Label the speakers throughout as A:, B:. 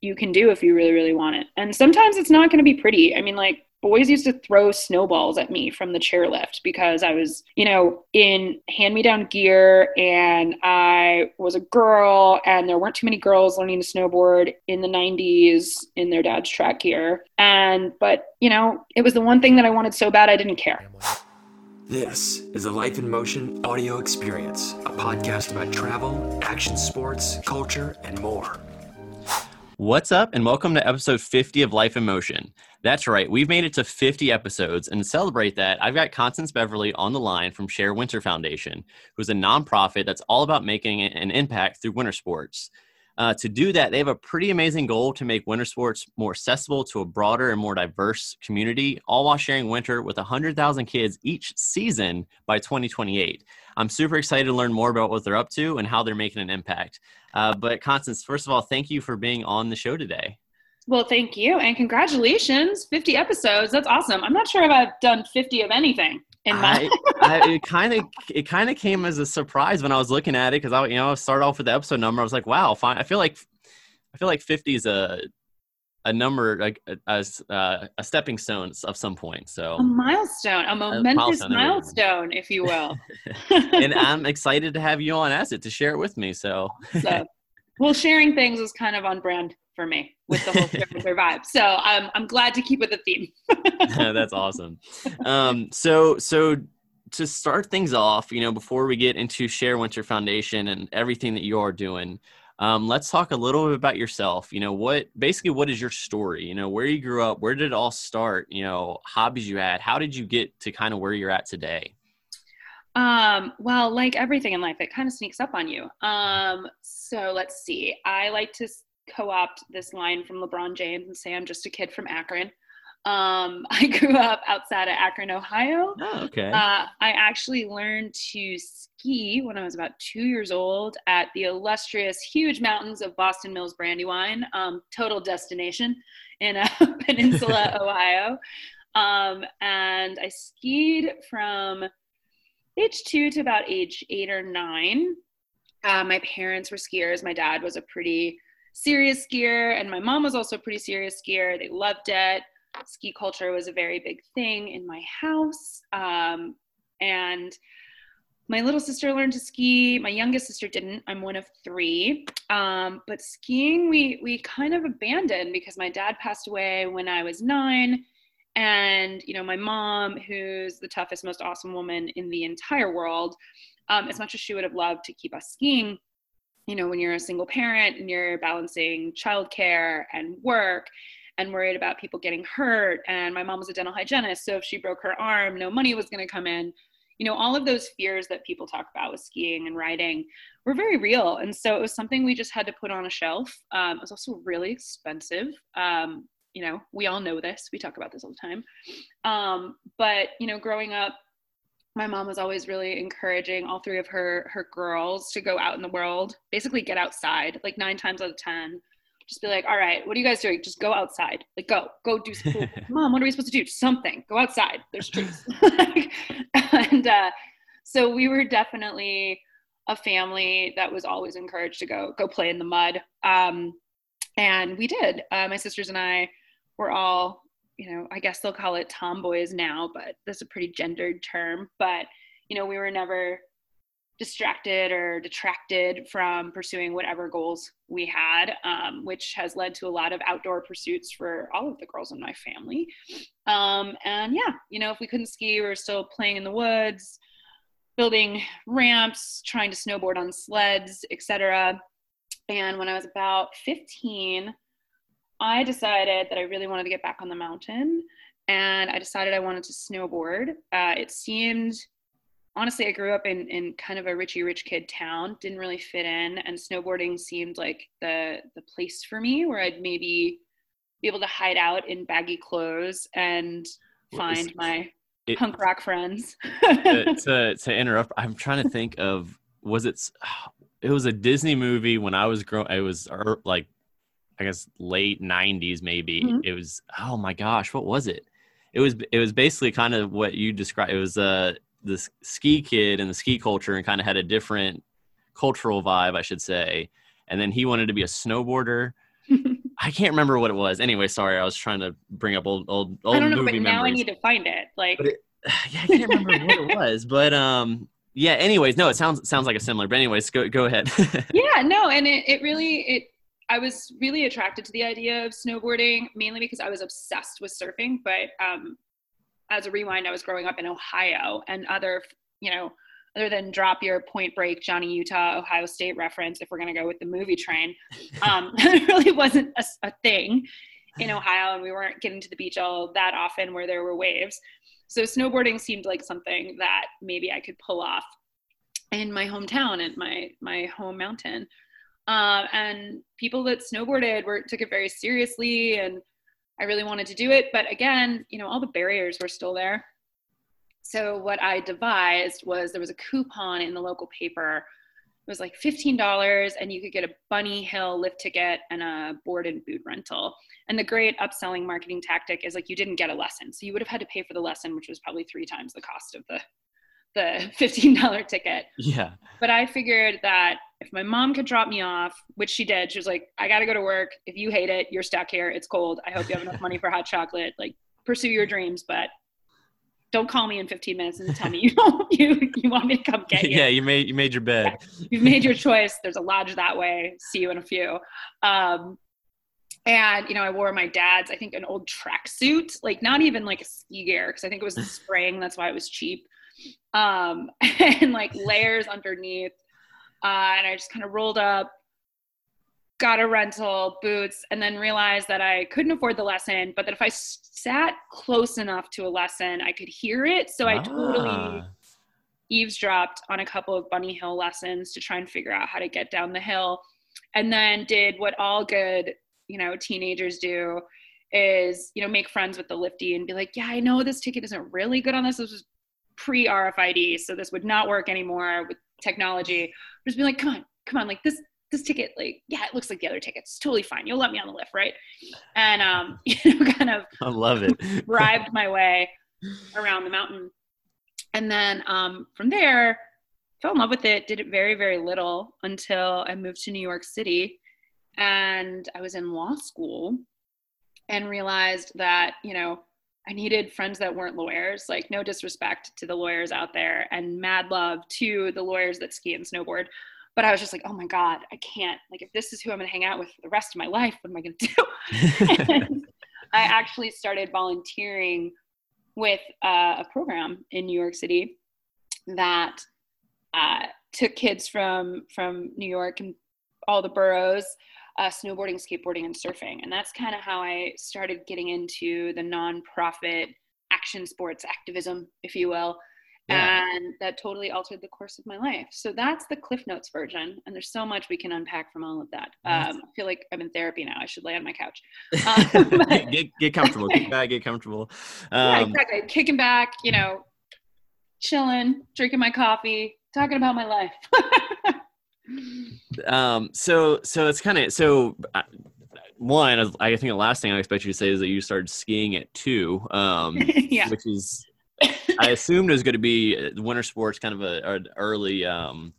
A: you can do if you really, really want it. And sometimes it's not going to be pretty. I mean, like boys used to throw snowballs at me from the chairlift because I was, you know, in hand me down gear and I was a girl and there weren't too many girls learning to snowboard in the 90s in their dad's track gear. And, but, you know, it was the one thing that I wanted so bad I didn't care.
B: This is a Life in Motion audio experience, a podcast about travel, action sports, culture, and more.
C: What's up, and welcome to episode 50 of Life in Motion. That's right, we've made it to 50 episodes, and to celebrate that, I've got Constance Beverly on the line from Share Winter Foundation, who's a nonprofit that's all about making an impact through winter sports. Uh, to do that, they have a pretty amazing goal to make winter sports more accessible to a broader and more diverse community, all while sharing winter with 100,000 kids each season by 2028. I'm super excited to learn more about what they're up to and how they're making an impact. Uh, but, Constance, first of all, thank you for being on the show today.
A: Well, thank you. And congratulations, 50 episodes. That's awesome. I'm not sure if I've done 50 of anything in my
C: I, I, it kind of it kind of came as a surprise when I was looking at it because I you know start off with the episode number I was like wow fine I feel like I feel like 50 is a a number like a, a, uh, a, stepping stone of some point so
A: a milestone a momentous a milestone, milestone if you will.
C: And i'm excited to have you on as it to share it with me so,
A: so well sharing things is kind of on brand for me with the whole survive. So I'm I'm glad to keep with the theme.
C: That's awesome. Um, so so to start things off, you know, before we get into Share Winter Foundation and everything that you are doing, um, let's talk a little bit about yourself. You know, what basically what is your story? You know, where you grew up, where did it all start? You know, hobbies you had. How did you get to kind of where you're at today?
A: Um, well, like everything in life, it kind of sneaks up on you. Um, so let's see. I like to co-opt this line from LeBron James and say I'm just a kid from Akron. Um, I grew up outside of Akron, Ohio.
C: Oh, okay.
A: Uh, I actually learned to ski when I was about two years old at the illustrious, huge mountains of Boston Mills Brandywine, um, total destination in uh, Peninsula, Ohio. Um, and I skied from age two to about age eight or nine. Uh, my parents were skiers. My dad was a pretty serious skier, and my mom was also a pretty serious skier. They loved it. Ski culture was a very big thing in my house. Um, and my little sister learned to ski. My youngest sister didn't. I'm one of three. Um, but skiing, we we kind of abandoned because my dad passed away when I was nine, and you know my mom, who's the toughest, most awesome woman in the entire world, um, as much as she would have loved to keep us skiing, you know, when you're a single parent and you're balancing childcare and work and worried about people getting hurt. And my mom was a dental hygienist. So if she broke her arm, no money was going to come in. You know, all of those fears that people talk about with skiing and riding were very real. And so it was something we just had to put on a shelf. Um, it was also really expensive. Um, you know, we all know this. We talk about this all the time. Um, but, you know, growing up, my mom was always really encouraging all three of her her girls to go out in the world basically get outside like nine times out of ten. Just be like all right what are you guys doing? Just go outside. Like go go do something mom what are we supposed to do? Something. Go outside. There's trees. And uh, so we were definitely a family that was always encouraged to go go play in the mud. Um, and we did uh, my sisters and i were all you know, I guess they'll call it tomboys now, but that's a pretty gendered term. But, you know, we were never distracted or detracted from pursuing whatever goals we had, um, which has led to a lot of outdoor pursuits for all of the girls in my family. Um, and yeah, you know, if we couldn't ski, we were still playing in the woods, building ramps, trying to snowboard on sleds, etc. And when I was about 15, I decided that I really wanted to get back on the mountain and I decided I wanted to snowboard. Uh, it seemed, honestly, I grew up in, in kind of a richy rich kid town, didn't really fit in, and snowboarding seemed like the, the place for me where I'd maybe be able to hide out in baggy clothes and find my it, punk rock friends.
C: to, to, to interrupt, I'm trying to think of, was it, it was a Disney movie when I was growing, it was er, like I guess late '90s maybe. Mm-hmm. It was oh my gosh, what was it? It was it was basically kind of what you described. It was uh the ski kid and the ski culture and kind of had a different cultural vibe, I should say. And then he wanted to be a snowboarder. I can't remember what it was. Anyway, sorry, I was trying to bring up old old old
A: I don't know,
C: movie
A: but now
C: memories.
A: I need to find it. Like,
C: it- yeah, I can't remember what it was, but um, yeah. Anyways, no, it sounds sounds like a similar. But anyways, go go ahead.
A: yeah, no, and it, it really it. I was really attracted to the idea of snowboarding mainly because I was obsessed with surfing. But um, as a rewind, I was growing up in Ohio, and other you know other than drop your Point Break, Johnny Utah, Ohio State reference, if we're gonna go with the movie train, um, it really wasn't a, a thing in Ohio, and we weren't getting to the beach all that often where there were waves. So snowboarding seemed like something that maybe I could pull off in my hometown and my my home mountain. Um, and people that snowboarded were took it very seriously, and I really wanted to do it. But again, you know, all the barriers were still there. So what I devised was there was a coupon in the local paper. It was like $15 and you could get a bunny hill lift ticket and a board and boot rental. And the great upselling marketing tactic is like you didn't get a lesson. So you would have had to pay for the lesson, which was probably three times the cost of the the $15 ticket.
C: yeah,
A: But I figured that if my mom could drop me off, which she did, she was like, I got to go to work. If you hate it, you're stuck here. It's cold. I hope you have enough money for hot chocolate. Like, pursue your dreams, but don't call me in 15 minutes and tell me you don't, you, you want me to come get you.
C: yeah. You made you made your bed.
A: You've made your choice. There's a lodge that way. See you in a few. Um, and you know, I wore my dad's, I think, an old tracksuit, like not even like a ski gear, because I think it was the spring. That's why it was cheap. Um, and like layers underneath. Uh, and I just kind of rolled up, got a rental, boots, and then realized that I couldn't afford the lesson, but that if I sat close enough to a lesson, I could hear it. So I totally
C: Ah.
A: eavesdropped on a couple of bunny hill lessons to try and figure out how to get down the hill and then did what all good you know teenagers do is you know make friends with the lifty and be like yeah i know this ticket isn't really good on this this was pre rfid so this would not work anymore with technology just be like come on come on like this this ticket like yeah it looks like the other tickets it's totally fine you'll let me on the lift right and um you know kind of
C: I love it.
A: bribed my way around the mountain. And then um, from there, fell in love with it, did it very, very little until I moved to New York City. And I was in law school and realized that, you know, I needed friends that weren't lawyers, like no disrespect to the lawyers out there and mad love to the lawyers that ski and snowboard. But I was just like, oh my God, I can't. Like, if this is who I'm going to hang out with for the rest of my life, what am I going to do? I actually started volunteering with uh, a program in New York City that uh, took kids from from New York and all the boroughs, uh, snowboarding, skateboarding, and surfing, and that's kind of how I started getting into the nonprofit action sports activism, if you will.
C: Yeah.
A: And that totally altered the course of my life. So that's the Cliff Notes version. And there's so much we can unpack from all of that. Um, I feel like I'm in therapy now. I should lay on my couch. Um, but-
C: get get comfortable. Get back. Get comfortable.
A: yeah,
C: Um,
A: exactly. Kicking back, you know, chilling, drinking my coffee, talking about my life.
C: um so so it's kind of so uh, one i think the last thing i expect you to say is that you started skiing at two um
A: yeah.
C: which is i assumed it was going to be uh, winter sports kind of a, an early um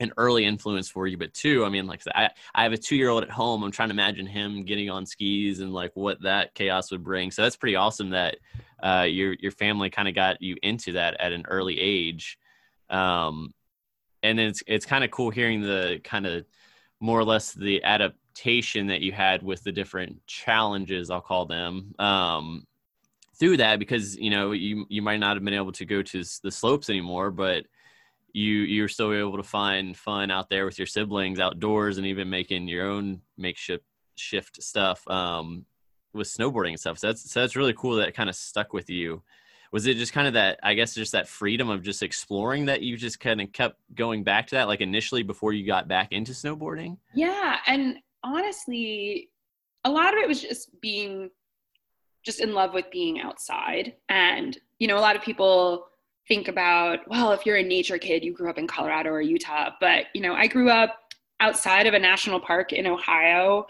C: an early influence for you but two i mean like I, I have a two year old at home. I'm trying to imagine him getting on skis and like what that chaos would bring. So that's pretty awesome that uh your your family kind of got you into that at an early age. Um and then it's it's kind of cool hearing the kind of more or less the adaptation that you had with the different challenges I'll call them. Um, through that because you know you you might not have been able to go to the slopes anymore but you you're still able to find fun out there with your siblings outdoors and even making your own makeshift shift stuff um, with snowboarding and stuff so that's so that's really cool that kind of stuck with you was it just kind of that i guess just that freedom of just exploring that you just kind of kept going back to that like initially before you got back into snowboarding
A: Yeah. And honestly, a lot of it was just being just in love with being outside. And, you know, a lot of people think about, well, if you're a nature kid, you grew up in Colorado or Utah. But, you know, I grew up outside of a national park in Ohio.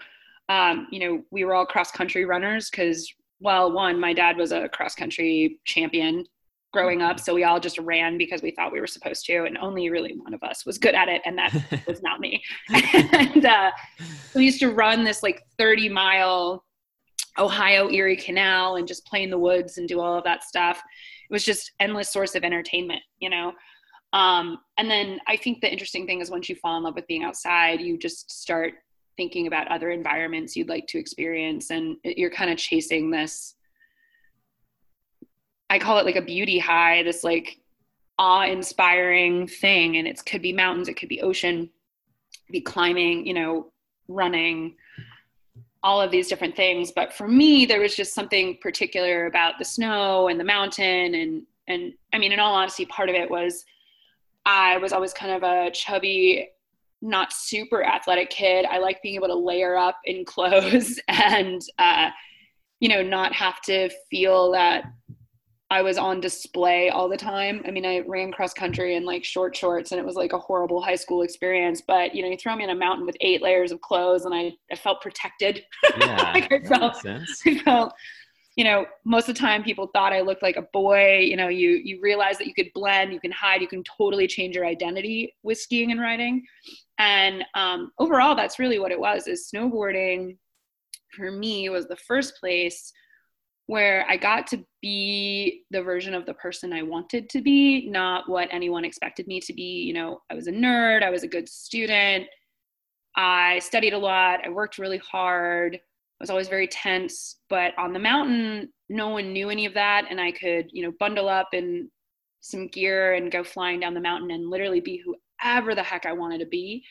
A: Um, you know, we were all cross country runners because, well, one, my dad was a cross country champion growing up. So we all just ran because we thought we were supposed to, and only really one of us was good at it, and that was not me. and uh, we used to run this like 30 mile Ohio Erie Canal and just play in the woods and do all of that stuff. It was just endless source of entertainment, you know. Um, and then I think the interesting thing is once you fall in love with being outside, you just start thinking about other environments you'd like to experience, and you're kind of chasing this I call it like a beauty high, this like awe inspiring thing. And it could be mountains, it could be ocean, be climbing, you know, running, all of these different things. But for me, there was just something particular about the snow and the mountain. And, and I mean, in all honesty, part of it was I was always kind of a chubby, not super athletic kid. I like being able to layer up in clothes and, uh, you know, not have to feel that I was on display all the time. I mean, I ran cross country in like short shorts and it was like a horrible high school experience. But, you know, you throw me in a mountain with eight layers of clothes and I, I felt protected. Yeah, like I felt, I felt, you know, most of the time people thought I looked like a boy. You know, you, you realize that you could blend, you can hide, you can totally change your identity with skiing and riding. And um, overall, that's really what it was is snowboarding for me was the first place where I got to be the version of the person I wanted to be, not what anyone expected me to be. You know, I was a nerd, I was a good student, I studied a lot, I worked really hard, I was always very tense. But on the mountain, no one knew any of that. And I could, you know, bundle up in some gear and go flying down the mountain and literally be whoever the heck I wanted to be.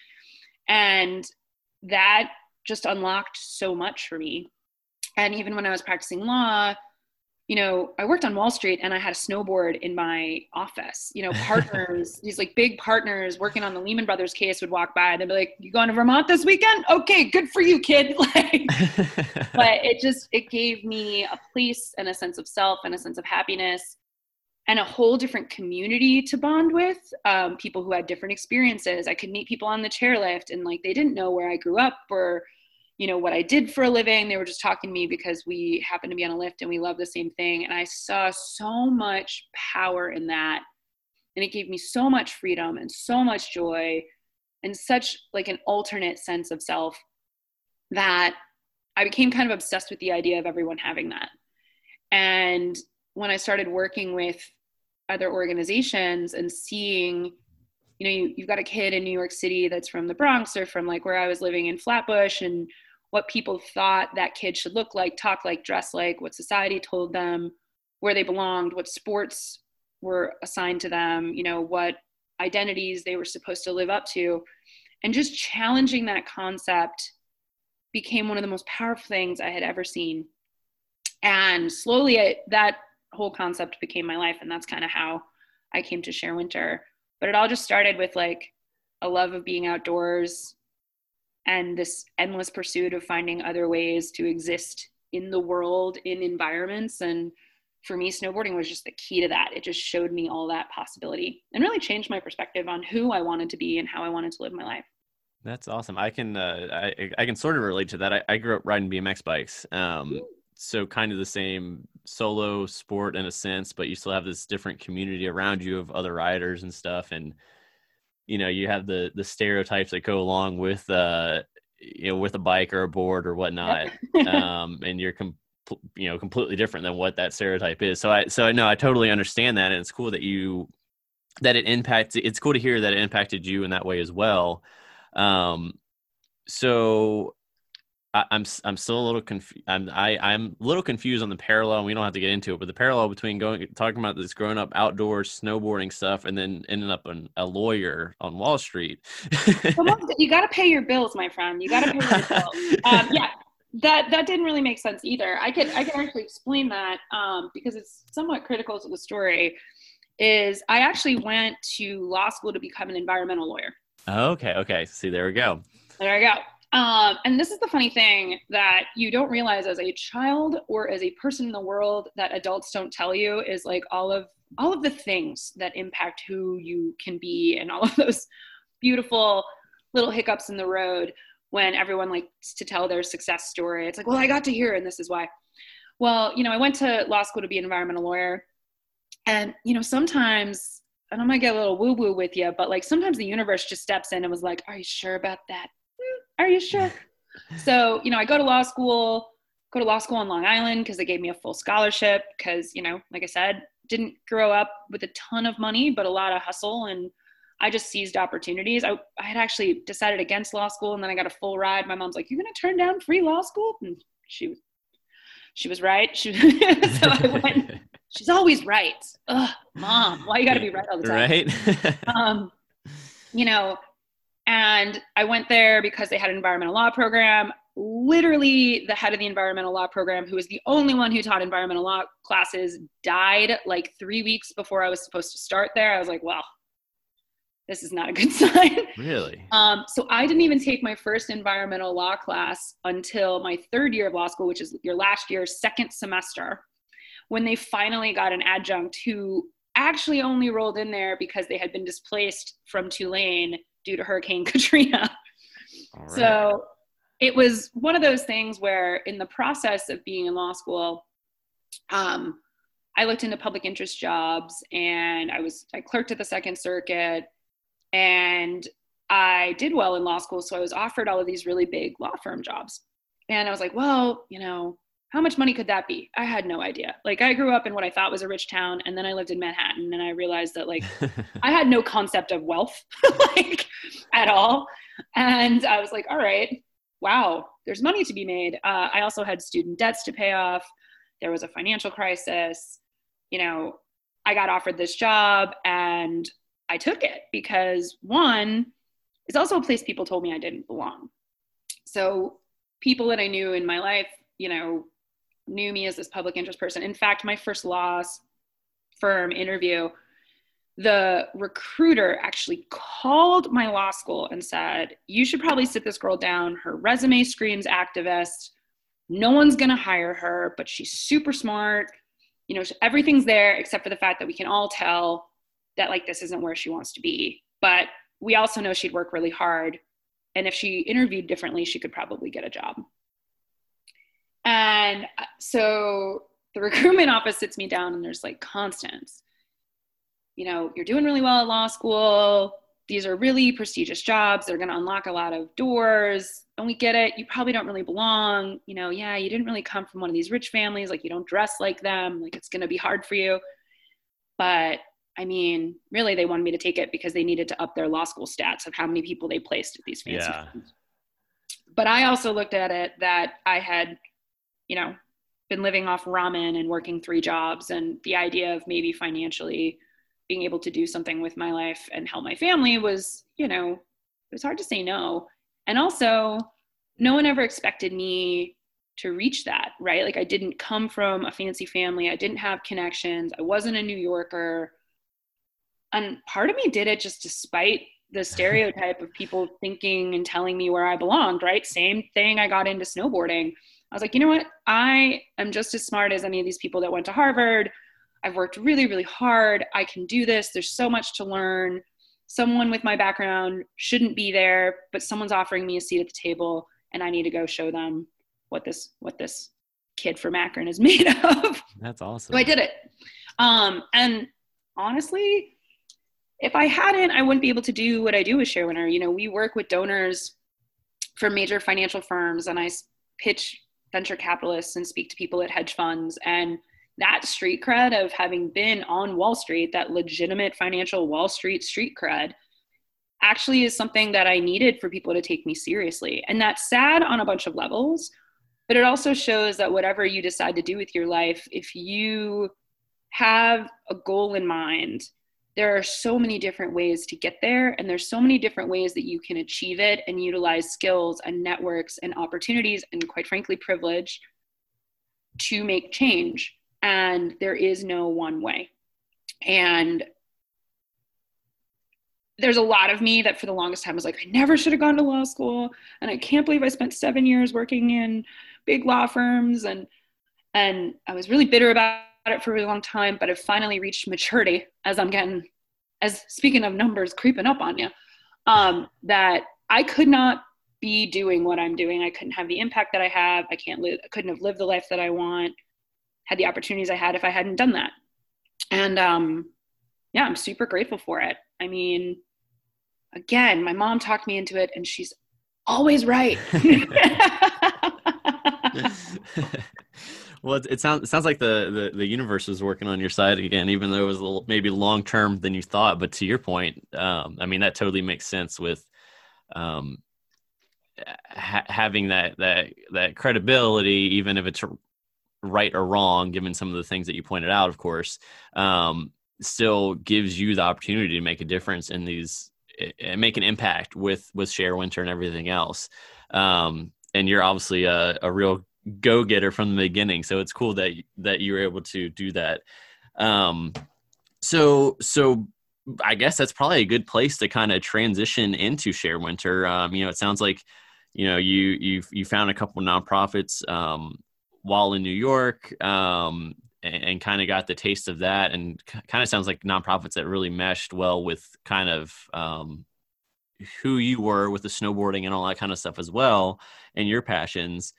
A: And that just unlocked so much for me and even when I was practicing law, you know, I worked on Wall Street and I had a snowboard in my office. You know, partners, these like big partners working on the Lehman Brothers case would walk by and they'd be like, "You going to Vermont this weekend? Okay, good for you, kid." Like, but it just it gave me a place and a sense of self and a sense of happiness and a whole different community to bond with. Um, people who had different experiences. I could meet people on the chairlift and like they didn't know where I grew up or you know what I did for a living. They were just talking to me because we happened to be on a lift and we love the same thing. And I saw so much power in that. And it gave me so much freedom and so much joy and such like an alternate sense of self that I became kind of obsessed with the idea of everyone having that. And when I started working with other organizations and seeing you know you, you've got a kid in new york city that's from the bronx or from like where i was living in flatbush and what people thought that kid should look like talk like dress like what society told them where they belonged what sports were assigned to them you know what identities they were supposed to live up to. And just challenging that concept became one of the most powerful things i had ever seen. And slowly it, that whole concept became my life and that's kind of how i came to share winter but it all just started with like a love of being outdoors and this endless pursuit of finding other ways to exist in the world in environments. And for me snowboarding was just the key to that. It just showed me all that possibility and really changed my perspective on who i wanted to be and how i wanted to live my life.
C: That's awesome. I can uh, I, I can sort of relate to that. I, I grew up riding bmx bikes. Um, so kind of the same solo sport in a sense, but you still have this different community around you of other riders and stuff. And, you know, you have the, the stereotypes that go along with, uh, you know, with a bike or a board or whatnot. um, and you're, com- you know, completely different than what that stereotype is. So I, so I know I totally understand that. And it's cool that you, that it impacts, it's cool to hear that it impacted you in that way as well. Um, so I, am I'm still a little confused. I'm I, I'm a little confused on the parallel. And we don't have to get into it, but the parallel between going talking about this growing up outdoors snowboarding stuff and then ending up an, a lawyer on Wall Street.
A: you got to pay your bills, my friend. You got to pay your bills. Um, yeah, that that didn't really make sense either. I could I can actually explain that um, because it's somewhat critical to the story. Is I actually went to law school to become an environmental lawyer.
C: Okay. Okay. See, there we go.
A: There we go. Um, and this is the funny thing that you don't realize as a child or as a person in the world that adults don't tell you is like all of all of the things that impact who you can be and all of those beautiful little hiccups in the road when everyone likes to tell their success story. It's like, well, I got to hear, and this is why. Well, you know, I went to law school to be an environmental lawyer, And, you know, sometimes, and I'm gonna get a little woo woo with you, but like sometimes the universe just steps in and was like, Are you sure about that? Are you sure? so, you know, I go to law school, go to law school on Long Island because they gave me a full scholarship. Because, you know, like I said, didn't grow up with a ton of money, but a lot of hustle. And I just seized opportunities. I, I had actually decided against law school and then I got a full ride. My mom's like, You're going to turn down free law school? And she, she was right. She, so I went she's always right. Ugh, mom, why you got to be right all the time?
C: Right.
A: um, you know, and I went there because they had an environmental law program. Literally, the head of the environmental law program, who was the only one who taught environmental law classes, died like three weeks before I was supposed to start there. I was like, well, this is not a good sign.
C: Really?
A: Um, so I didn't even take my first environmental law class until my third year of law school, which is your last year, second semester when they finally got an adjunct who actually only rolled in there because they had been displaced from Tulane due to Hurricane Katrina. Right. So it was one of those things where, in the process of being in law school, um, I looked into public interest jobs and I was I clerked at the Second Circuit and I did well in law school, so I was offered all of these really big law firm jobs. And I was like, well, you know, how much money could that be? I had no idea. Like I grew up in what I thought was a rich town and then I lived in Manhattan and I realized that like I had no concept of wealth like at all. And I was like, all right, wow, there's money to be made. Uh, I also had student debts to pay off. There was a financial crisis. You know, I got offered this job and I took it because one, it's also a place people told me I didn't belong. So people that I knew in my life, you know, knew me as this public interest person. In fact, my first law firm interview, the recruiter actually called my law school and said, You should probably sit this girl down. Her resume screams activist. No one's going to hire her, but she's super smart. You know, everything's there except for the fact that we can all tell that, like, this isn't where she wants to be. But we also know she'd work really hard. And if she interviewed differently, she could probably get a job. And uh, so the recruitment office sits me down and there's like Constance, you know, you're doing really well at law school. These are really prestigious jobs. They're going to unlock a lot of doors. And we get it. You probably don't really belong. You know, yeah, you didn't really come from one of these rich families. Like, you don't dress like them. Like, it's going to be hard for you. But I mean, really, they wanted me to take it because they needed to up their law school stats of how many people they placed at these fancy yeah. firms. But I also looked at it that I had you know, been living off ramen and working three jobs and the idea of maybe financially being able to do something with my life and help my family was, you know, it was hard to say no. And also, no one ever expected me to reach that, right? Like I didn't come from a fancy family. I didn't have connections. I wasn't a New Yorker. And part of me did it just despite the stereotype of people thinking and telling me where I belonged, right? Same thing I got into snowboarding. I was like, you know what? I am just as smart as any of these people that went to Harvard. I've worked really, really hard. I can do this. There's so much to learn. Someone with my background shouldn't be there, but someone's offering me a seat at the table, and I need to go show them what this what this kid from Akron is made of.
C: That's awesome.
A: So I did it. Um, and honestly, if I hadn't, I wouldn't be able to do what I do with Share Winter. You know, we work with donors for major financial firms, and I pitch venture capitalists and speak to people at hedge funds and that street cred of having been on Wall Street, that legitimate financial Wall Street street cred, actually is something that I needed for people to take me seriously. And that's sad on a bunch of levels, but it also shows that whatever you decide to do with your life, if you have a goal in mind there are so many different ways to get there and there's so many different ways that you can achieve it and utilize skills and networks and opportunities and quite frankly privilege to make change. And there is no one way. And there's a lot of me that for the longest time was like i never should have gone to law school and i can't believe i spent seven years working in big law firms and and i was really bitter about it for a really long time, but I've finally reached maturity as I'm getting, as speaking of numbers creeping up on you, um, that I could not be doing what I'm doing. I couldn't have the impact that I have. I can't live, I couldn't have lived the life that I want, had the opportunities I had if I hadn't done that. and um, yeah, I'm super grateful for it. I mean, again, my mom talked me into it, and she's always right.
C: well, it, it, sounds it sounds like the, the the universe is working on your side again, even though it was little, maybe long term than you thought. But to your point, um, I mean, that totally makes sense with um, ha- having that that that credibility, even if it's right or wrong, given some of the things that you pointed out, of course, um, still gives you the opportunity to make a difference in these and make an impact with with Share Winter and everything else. Um, and you're obviously a, a real go getter from the beginning, so it's cool that that you were able to do that. Um, so so I guess that's probably a good place to kind of transition into Share Winter. Um, you know, it sounds like you know you you you found a couple nonprofits um, while in New York. Um, and, and kind of got the taste of that and kind of sounds like nonprofits that really meshed well with kind of um, who you were with the snowboarding and all that kind of stuff as well and your passions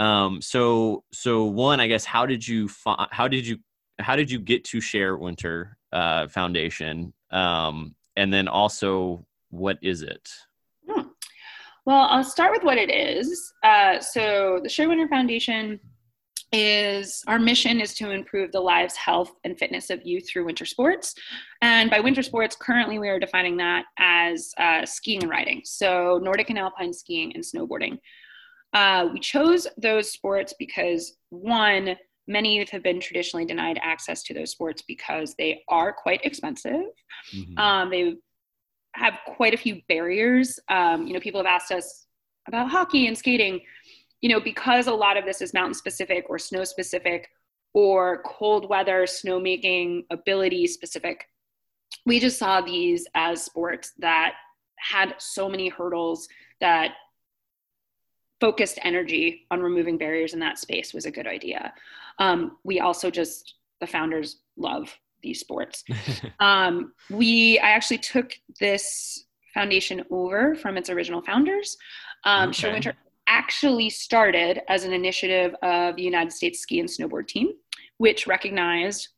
C: um, so so one i guess how did you fi- how did you how did you get to share winter uh, foundation um, and then also what is it
A: hmm. well i'll start with what it is uh, so the share winter foundation is our mission is to improve the lives, health, and fitness of youth through winter sports. And by winter sports, currently we are defining that as uh, skiing and riding. So Nordic and alpine skiing and snowboarding. Uh, we chose those sports because one, many youth have been traditionally denied access to those sports because they are quite expensive. Mm-hmm. Um, they have quite a few barriers. Um, you know, people have asked us about hockey and skating you know, because a lot of this is mountain specific or snow specific or cold weather snowmaking ability specific, we just saw these as sports that had so many hurdles that focused energy on removing barriers in that space was a good idea. Um, we also just, the founders love these sports. um, we, I actually took this foundation over from its original founders. Um, okay. Winter actually started as an initiative of the United States Ski and Snowboard Team, which recognized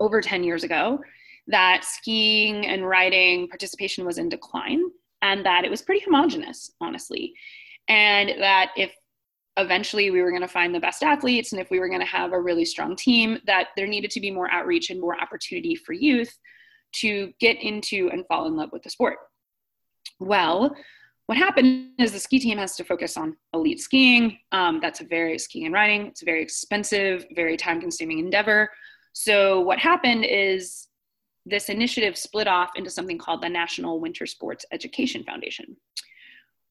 A: over 10 years ago that skiing and riding participation was in decline and that it was pretty homogenous, honestly. And that if eventually we were going to find the best athletes and if we were going to have a really strong team, that there needed to be more outreach and more opportunity for youth to get into and fall in love with the sport. Well, what happened is the ski team has to focus on elite skiing. Um, that's a very skiing and riding. It's a very expensive, very time consuming endeavor. So what happened is this initiative split off into something called the National Winter Sports Education Foundation,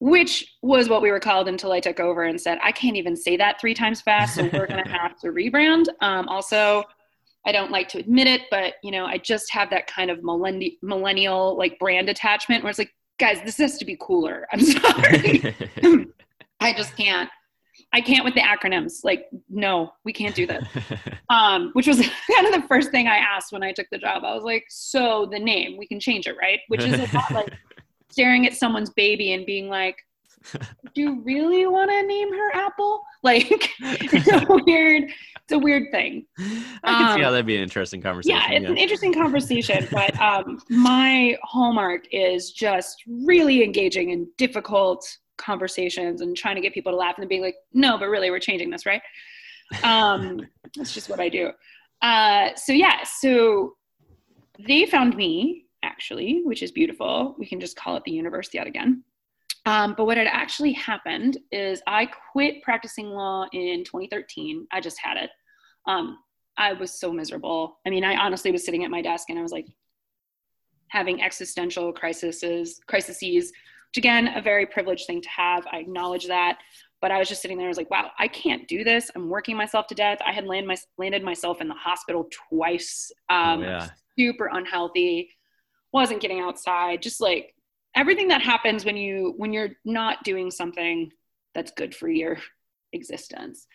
A: which was what we were called until I took over and said, I can't even say that three times fast, so we're going to have to rebrand. Um, also, I don't like to admit it, but you know, I just have that kind of millennial, millennial like brand attachment where it's like, guys, this has to be cooler. I'm sorry. I just can't. I can't with the acronyms. Like, no, we can't do that. Um, which was kind of the first thing I asked when I took the job. I was like, so the name, we can change it, right? Which is a lot like staring at someone's baby and being like, do you really want to name her Apple? Like, it's a weird, it's a weird thing.
C: I can um, see how that'd be an interesting conversation.
A: Yeah, it's yeah. an interesting conversation, but um, my hallmark is just really engaging in difficult conversations and trying to get people to laugh and being like, no, but really, we're changing this, right? Um, that's just what I do. Uh, so yeah, so they found me actually, which is beautiful. We can just call it the universe yet again. Um, but what had actually happened is I quit practicing law in 2013. I just had it. Um, I was so miserable. I mean, I honestly was sitting at my desk and I was like having existential crises, crises, which again, a very privileged thing to have. I acknowledge that. But I was just sitting there. And I was like, wow, I can't do this. I'm working myself to death. I had land my, landed myself in the hospital twice. Um, oh, yeah. Super unhealthy. Wasn't getting outside. Just like everything that happens when you when you're not doing something that's good for your existence.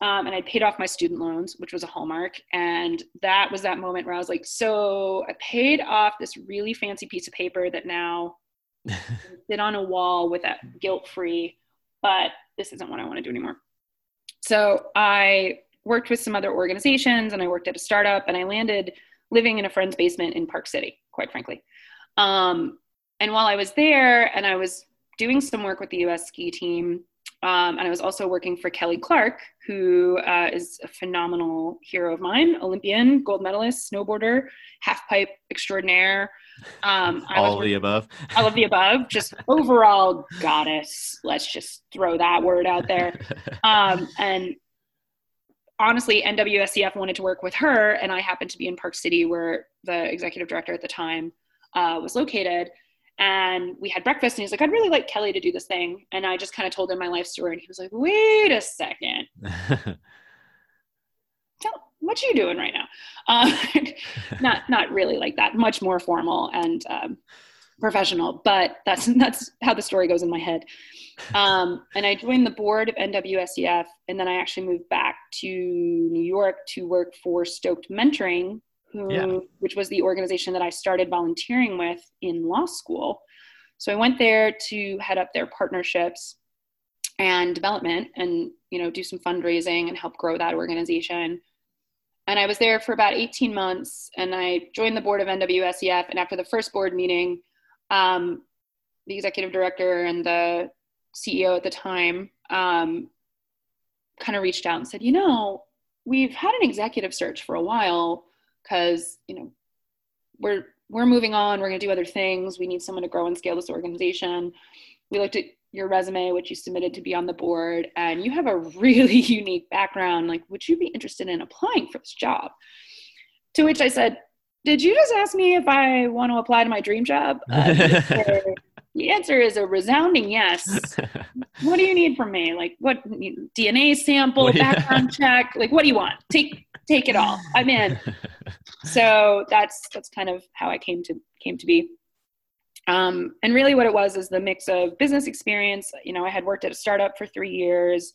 A: Um, and i paid off my student loans which was a hallmark. And that was that moment where i was like so i paid off this really fancy piece of paper that now sit on a wall with that guilt free but this isn't what i want to do anymore. So i worked with some other organizations and i worked at a startup and i landed living in a friend's basement in Park City, quite frankly. Um, and while I was there and I was doing some work with the US ski team, um, and I was also working for Kelly Clark, who uh, is a phenomenal hero of mine, Olympian, gold medalist, snowboarder, half pipe extraordinaire.
C: Um, all of the above.
A: all of the above. Just overall goddess. Let's just throw that word out there. Um, and honestly, NWSEF wanted to work with her, and I happened to be in Park City, where the executive director at the time uh, was located. And we had breakfast and he's like i'd really like kelly to do this thing. And i just kind of told him my life story and he was like wait a second. Tell, what you doing right now? Uh, not not really like that. Much more formal and um, professional but that's that's how the story goes in my head um, and i joined the board of NWSEF, and then i actually moved back to new york to work for stoked mentoring who, yeah. which was the organization that I started volunteering with in law school. So I went there to head up their partnerships and development and you know do some fundraising and help grow that organization. And I was there for about 18 months and I joined the board of NWSEF. And after the first board meeting, um, the executive director and the CEO at the time um, kind of reached out and said, you know, we've had an executive search for a while because you know we're we're moving on we're going to do other things we need someone to grow and scale this organization. We looked at your resume which you submitted to be on the board and you have a really unique background like would you be interested in applying for this job? To which i said did you just ask me if i want to apply to my dream job? Uh, the answer is a resounding yes. What do you need from me? Like what dna sample background check? Like what do you want? Take take it all. I'm in. So that's that's kind of how I came to came to be. Um, and really, what it was is the mix of business experience. You know, I had worked at a startup for three years.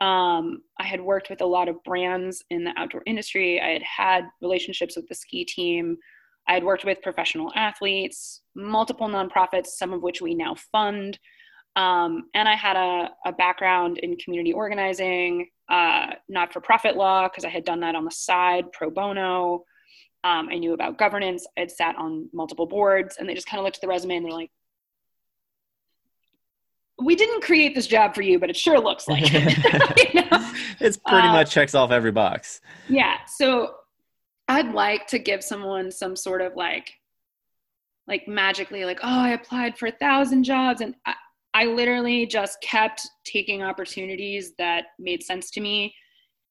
A: Um, I had worked with a lot of brands in the outdoor industry. I had had relationships with the ski team. I had worked with professional athletes, multiple nonprofits, some of which we now fund. Um, and I had a, a, background in community organizing, uh, not for profit law, because I had done that on the side, pro bono. Um, I knew about governance. I'd sat on multiple boards, and they just kind of looked at the resume and they're like, "We didn't create this job for you, but it sure looks like it."
C: you know? It's pretty uh, much checks off every box.
A: Yeah. So I'd like to give someone some sort of like, like magically, like, "Oh, I applied for a thousand jobs," and I, I literally just kept taking opportunities that made sense to me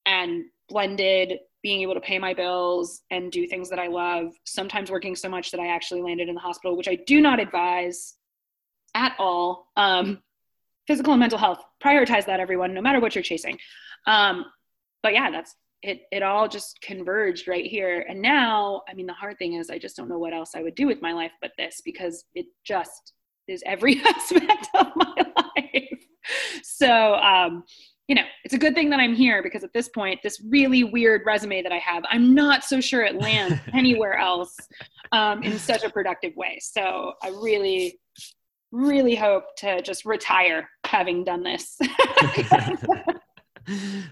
A: and blended being able to pay my bills and do things that I love, sometimes working so much that I actually landed in the hospital, which I do not advise at all. Um, physical and mental health, prioritize that, everyone, no matter what you're chasing. Um, but yeah, that's it. It all just converged right here. And now, I mean, the hard thing is, I just don't know what else I would do with my life but this because it just is every aspect of my life. So, um, you know, it's a good thing that I'm here because at this point, this really weird resume that I have, I'm not so sure it lands anywhere else um, in such a productive way. So I really, really hope to just retire having done this.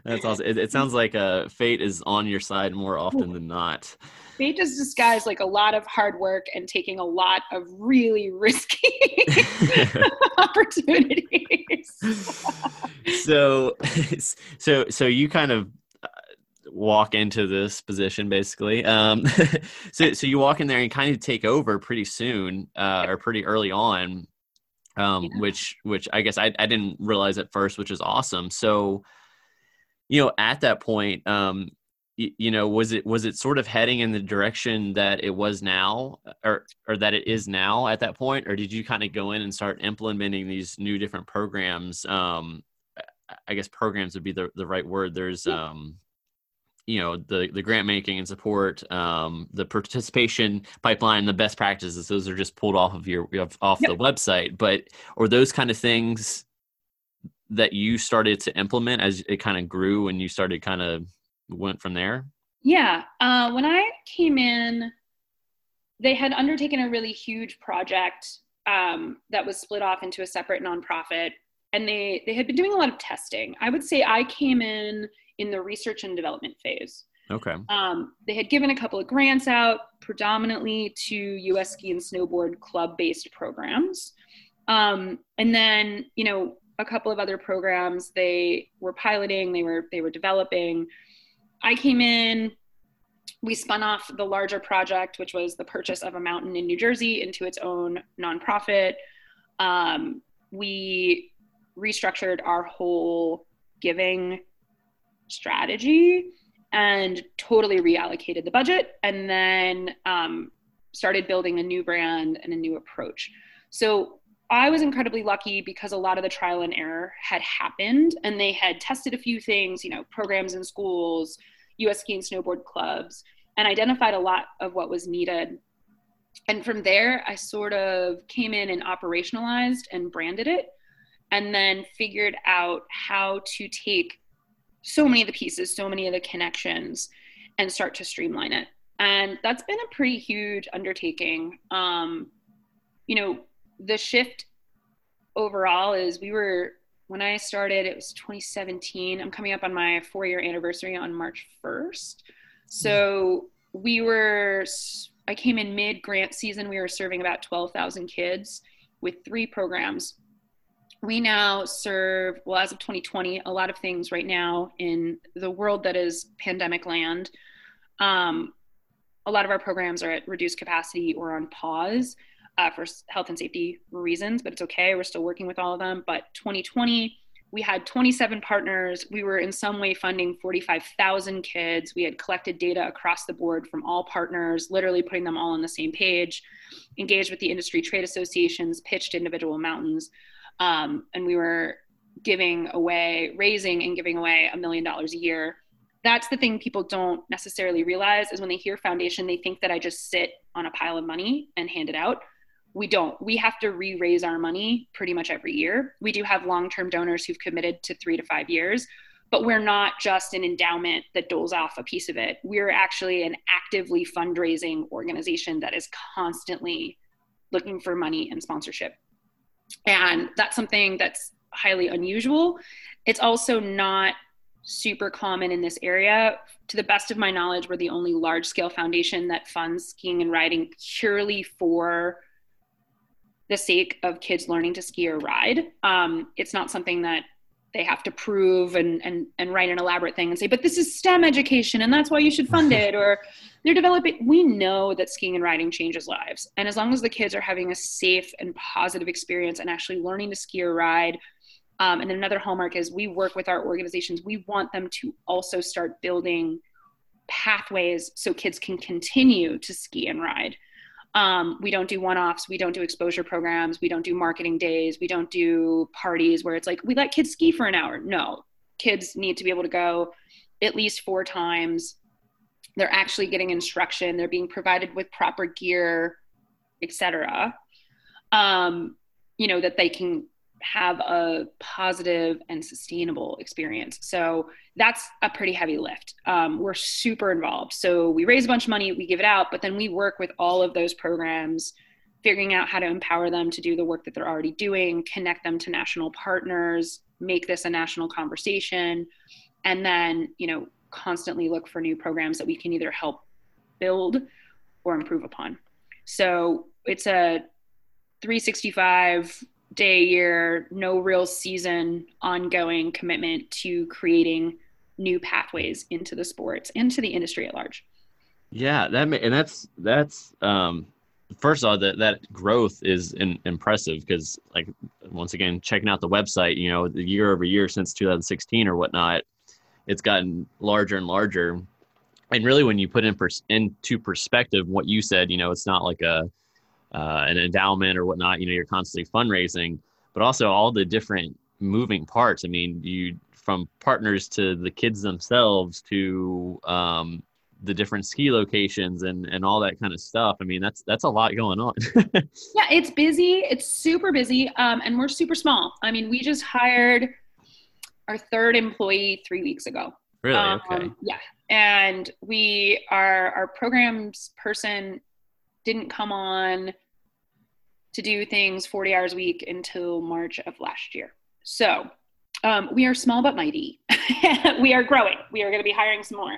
C: That's awesome. It, it, sounds like uh, fate is on your side more often than not.
A: Fate is disguised like a lot of hard work and taking a lot of really risky opportunities.
C: so, so, so you kind of uh, walk into this position basically. Um, so, so you walk in there and kind of take over pretty soon uh, or pretty early on, um, yeah. which, which I guess I, I didn't realize at first, which is awesome. So, you know, at that point, um, you, you know, was it was it sort of heading in the direction that it was now, or or that it is now at that point, or did you kind of go in and start implementing these new different programs? Um, I guess programs would be the the right word. There's um, you know the the grant making and support um, the participation pipeline the best practices those are just pulled off of your off yep. the website but or those kind of things that you started to implement as it kind of grew and you started kind of went from there?
A: Yeah. Uh, when I came in, they had undertaken a really huge project um, that was split off into a separate nonprofit. And they, they had been doing a lot of testing. I would say I came in in the research and development phase.
C: Okay.
A: Um, they had given a couple of grants out, predominantly to U.S. ski and snowboard club-based programs, um, and then you know a couple of other programs they were piloting, they were they were developing. I came in. We spun off the larger project, which was the purchase of a mountain in New Jersey, into its own nonprofit. Um, we restructured our whole giving strategy and totally reallocated the budget and then um, started building a new brand and a new approach. So I was incredibly lucky because a lot of the trial and error had happened and they had tested a few things, you know, programs in schools, US ski and snowboard clubs, and identified a lot of what was needed. And from there, I sort of came in and operationalized and branded it and then figured out how to take so many of the pieces, so many of the connections, and start to streamline it. And that's been a pretty huge undertaking. Um, you know, the shift overall is we were when I started, it was 2017. I'm coming up on my four year anniversary on March 1st. So we were, I came in mid grant season. We were serving about 12,000 kids with three programs we now serve, well, as of 2020, a lot of things right now in the world that is pandemic land. Um, a lot of our programs are at reduced capacity or on pause uh, for health and safety reasons, but it's okay. We're still working with all of them. But 2020, we had 27 partners. We were in some way funding 45,000 kids. We had collected data across the board from all partners, literally putting them all on the same page, engaged with the industry trade associations, pitched individual mountains um, and we were giving away, raising and giving away a million dollars a year. That's the thing people don't necessarily realize is when they hear foundation, they think that I just sit on a pile of money and hand it out. We don't. We have to re raise our money pretty much every year. We do have long term donors who've committed to three to five years, but we're not just an endowment that doles off a piece of it. We're actually an actively fundraising organization that is constantly looking for money and sponsorship and that's something that's highly unusual. It's also not super common in this area. To the best of my knowledge, we're the only large scale foundation that funds skiing and riding purely for the sake of kids learning to ski or ride. Um, it's not something that they have to prove and, and, and write an elaborate thing and say, but this is STEM education and that's why you should fund it. Or they're developing, we know that skiing and riding changes lives. And as long as the kids are having a safe and positive experience and actually learning to ski or ride, um, and then another hallmark is we work with our organizations, we want them to also start building pathways so kids can continue to ski and ride. Um, we don't do one offs. We don't do exposure programs. We don't do marketing days. We don't do parties where it's like, we let kids ski for an hour. No, kids need to be able to go at least four times. They're actually getting instruction. They're being provided with proper gear, etc. Um, you know, that they can have a positive and sustainable experience. So that's a pretty heavy lift. Um, we're super involved. So we raise a bunch of money, we give it out, but then we work with all of those programs, figuring out how to empower them to do the work that they're already doing, connect them to national partners, make this a national conversation, and then, you know, constantly look for new programs that we can either help build or improve upon. So it's a 365 day year, no real season, ongoing commitment to creating new pathways into the sports and to the industry at large.
C: Yeah, that and that's that's um, first of all that that growth is in, impressive because like once again checking out the website, you know, the year over year since 2016 or whatnot, it's gotten larger and larger. And really, when you put in pers- into perspective what you said, you know, it's not like a uh, an endowment or whatnot. You know, you're constantly fundraising, but also all the different moving parts. I mean, you from partners to the kids themselves to um, the different ski locations and and all that kind of stuff. I mean, that's that's a lot going on.
A: yeah, it's busy. It's super busy, um, and we're super small. I mean, we just hired our third employee three weeks ago.
C: Really? Um, okay.
A: Yeah, and we are our programs person didn't come on to do things 40 hours a week until March of last year. So um, we are small but mighty. we are growing. We are going to be hiring some more.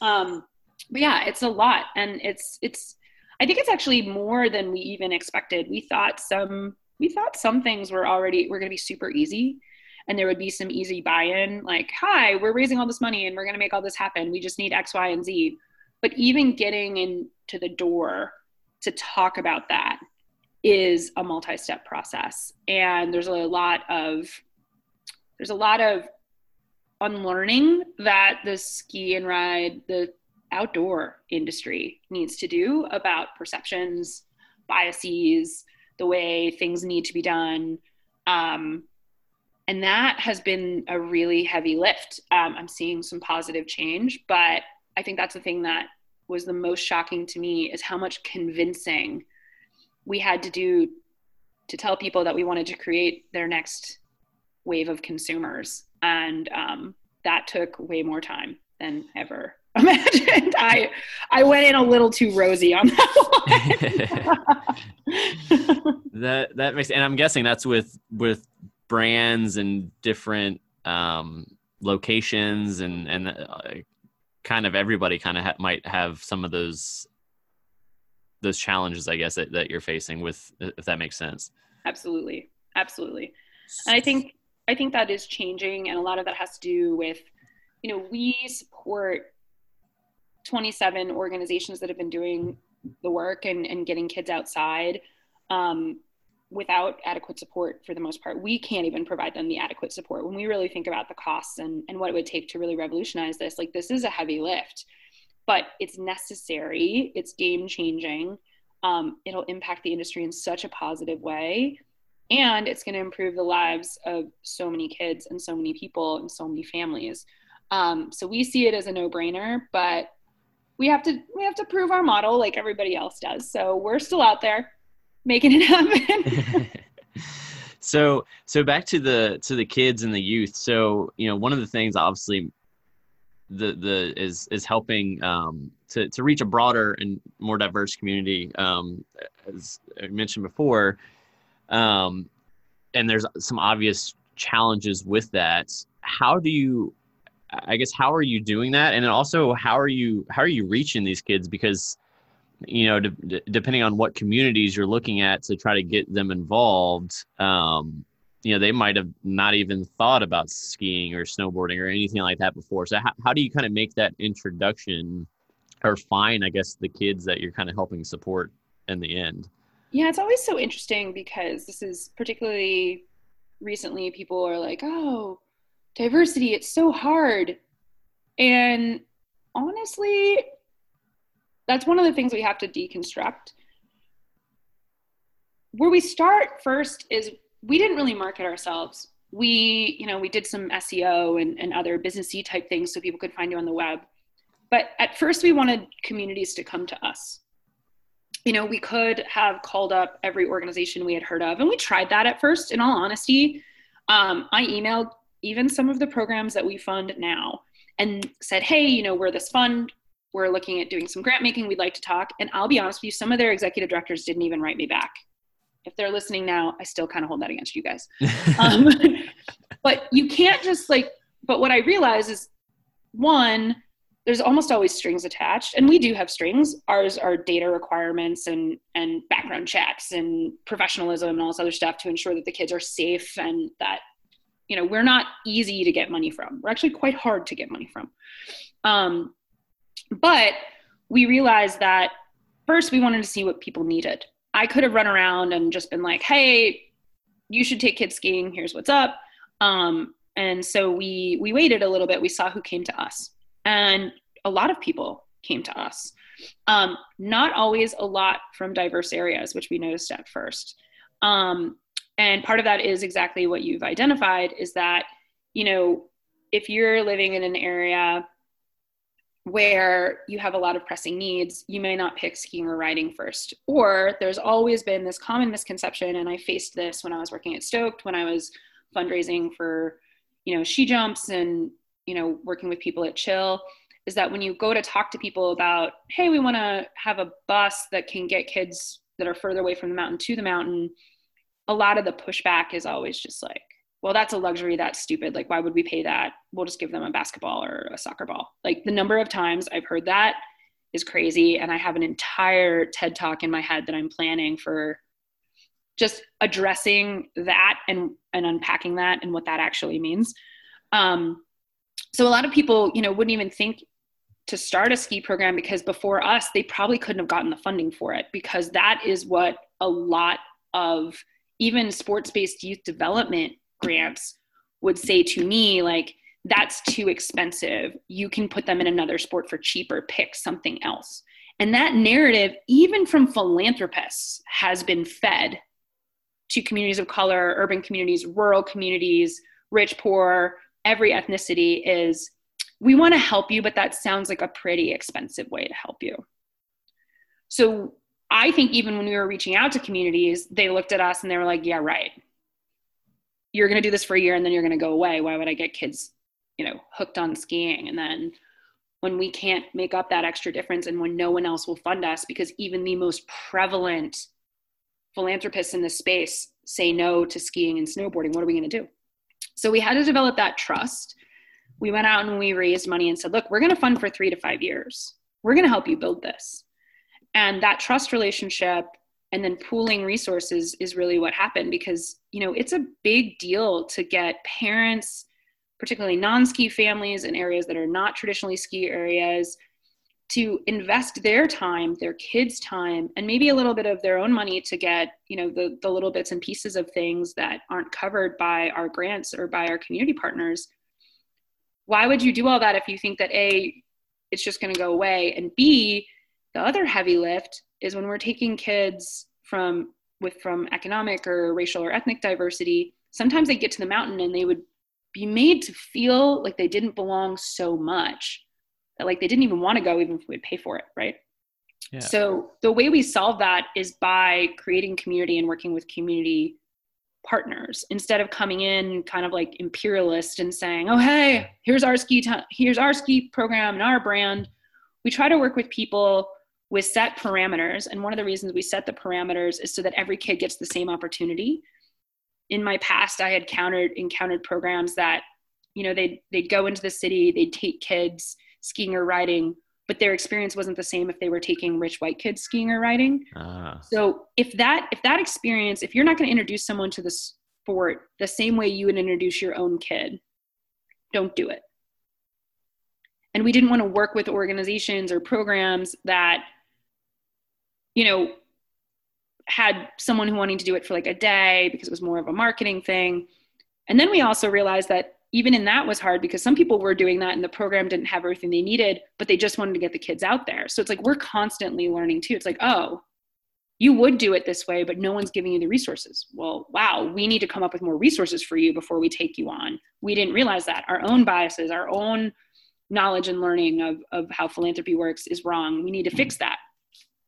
A: Um, but yeah, it's a lot, and it's it's. I think it's actually more than we even expected. We thought some we thought some things were already were going to be super easy, and there would be some easy buy-in, like, "Hi, we're raising all this money, and we're going to make all this happen. We just need X, Y, and Z." But even getting into the door to talk about that is a multi-step process, and there's a lot of there's a lot of unlearning that the ski and ride, the outdoor industry needs to do about perceptions, biases, the way things need to be done. Um, and that has been a really heavy lift. Um, I'm seeing some positive change, but I think that's the thing that was the most shocking to me is how much convincing we had to do to tell people that we wanted to create their next wave of consumers. And um, that took way more time than ever imagined. I I went in a little too rosy on that
C: one. that that makes and I'm guessing that's with with brands and different um, locations and and uh, kind of everybody kind of ha- might have some of those those challenges I guess that, that you're facing with if that makes sense.
A: Absolutely. Absolutely. And I think I think that is changing and a lot of that has to do with you know we support 27 organizations that have been doing the work and, and getting kids outside um, without adequate support for the most part. We can't even provide them the adequate support. When we really think about the costs and, and what it would take to really revolutionize this, like this is a heavy lift, but it's necessary, it's game changing. Um, it'll impact the industry in such a positive way. And it's going to improve the lives of so many kids and so many people and so many families. Um, so we see it as a no brainer, but we have to we have to prove our model like everybody else does. So we're still out there making it happen.
C: so so back to the to the kids and the youth. So you know one of the things obviously the the is is helping um, to to reach a broader and more diverse community. Um, as I mentioned before, um, and there's some obvious challenges with that. How do you I guess how are you doing that, and also how are you how are you reaching these kids? Because you know, de- depending on what communities you're looking at to try to get them involved, um, you know, they might have not even thought about skiing or snowboarding or anything like that before. So how, how do you kind of make that introduction or find, I guess, the kids that you're kind of helping support in the end?
A: Yeah, it's always so interesting because this is particularly recently people are like, oh, diversity, it's so hard. And honestly, that's one of the things we have to deconstruct. Where we start first is we didn't really market ourselves. We, you know, we did some SEO and, and other businessy type things so people could find you on the web. But at first, we wanted communities to come to us. You know, we could have called up every organization we had heard of, and we tried that at first. In all honesty, um, I emailed even some of the programs that we fund now and said, hey, you know, we're this fund. We're looking at doing some grant making. We'd like to talk. And I'll be honest with you, some of their executive directors didn't even write me back. If they're listening now, I still kind of hold that against you guys. um, but you can't just like, but what I realize is one, there's almost always strings attached and we do have strings. Ours are data requirements and and background checks and professionalism and all this other stuff to ensure that the kids are safe and that you know we're not easy to get money from. We're actually quite hard to get money from. Um, but we realized that first we wanted to see what people needed i could have run around and just been like hey you should take kids skiing. Here's what's up. Um, and so we we waited a little bit. We saw who came to us. And a lot of people came to us. Um, not always a lot from diverse areas which we noticed at first. Um, and part of that is exactly what you've identified is that, you know, if you're living in an area where you have a lot of pressing needs, you may not pick skiing or riding first. Or there's always been this common misconception, and I faced this when I was working at Stoked, when I was fundraising for, you know, ski jumps and, you know, working with people at Chill, is that when you go to talk to people about, hey, we want to have a bus that can get kids that are further away from the mountain to the mountain, a lot of the pushback is always just like, well, that's a luxury. That's stupid. Like, why would we pay that? We'll just give them a basketball or a soccer ball. Like, the number of times I've heard that is crazy. And I have an entire TED talk in my head that I'm planning for just addressing that and, and unpacking that and what that actually means. Um, so a lot of people, you know, wouldn't even think to start a ski program because before us, they probably couldn't have gotten the funding for it because that is what a lot of even sports-based youth development grants would say to me like that's too expensive. You can put them in another sport for cheaper pick something else. And that narrative even from philanthropists has been fed to communities of color urban communities rural communities rich poor every ethnicity is we want to help you but that sounds like a pretty expensive way to help you. So i think even when we were reaching out to communities they looked at us and they were like yeah right you're going to do this for a year and then you're going to go away. Why would i get kids you know hooked on skiing? And then when we can't make up that extra difference and when no one else will fund us because even the most prevalent philanthropists in this space say no to skiing and snowboarding what are we going to do? So we had to develop that trust. We went out and we raised money and said look we're going to fund for three to five years. We're going to help you build this. And that trust relationship and then pooling resources is really what happened because you know it's a big deal to get parents particularly non-ski families in areas that are not traditionally ski areas to invest their time their kids time and maybe a little bit of their own money to get you know the, the little bits and pieces of things that aren't covered by our grants or by our community partners. Why would you do all that if you think that a it's just going to go away and b the other heavy lift is when we're taking kids from with from economic or racial or ethnic diversity sometimes they get to the mountain and they would be made to feel like they didn't belong so much that like they didn't even want to go even if we'd pay for it right? Yeah. so the way we solve that is by creating community and working with community partners instead of coming in kind of like imperialist and saying oh hey here's our ski t- here's our ski program and our brand. We try to work with people with set parameters. And one of the reasons we set the parameters is so that every kid gets the same opportunity. In my past, I had countered encountered programs that, you know, they'd they'd go into the city, they'd take kids skiing or riding, but their experience wasn't the same if they were taking rich white kids skiing or riding. Ah. So if that if that experience, if you're not going to introduce someone to the sport the same way you would introduce your own kid, don't do it. And we didn't want to work with organizations or programs that you know, had someone who wanting to do it for like a day because it was more of a marketing thing. And then we also realized that even in that was hard because some people were doing that and the program didn't have everything they needed, but they just wanted to get the kids out there. So it's like we're constantly learning too. It's like, oh, you would do it this way, but no one's giving you the resources. Well, wow, we need to come up with more resources for you before we take you on. We didn't realize that. Our own biases, our own knowledge and learning of, of how philanthropy works is wrong. We need to fix that.